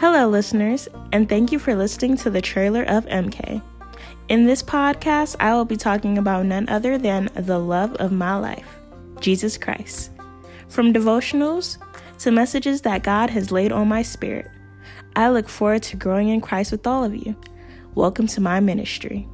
Hello, listeners, and thank you for listening to the trailer of Emkay. In this podcast, I will be talking about none other than the love of my life, Jesus Christ. From devotionals to messages that God has laid on my spirit, I look forward to growing in Christ with all of you. Welcome to my ministry.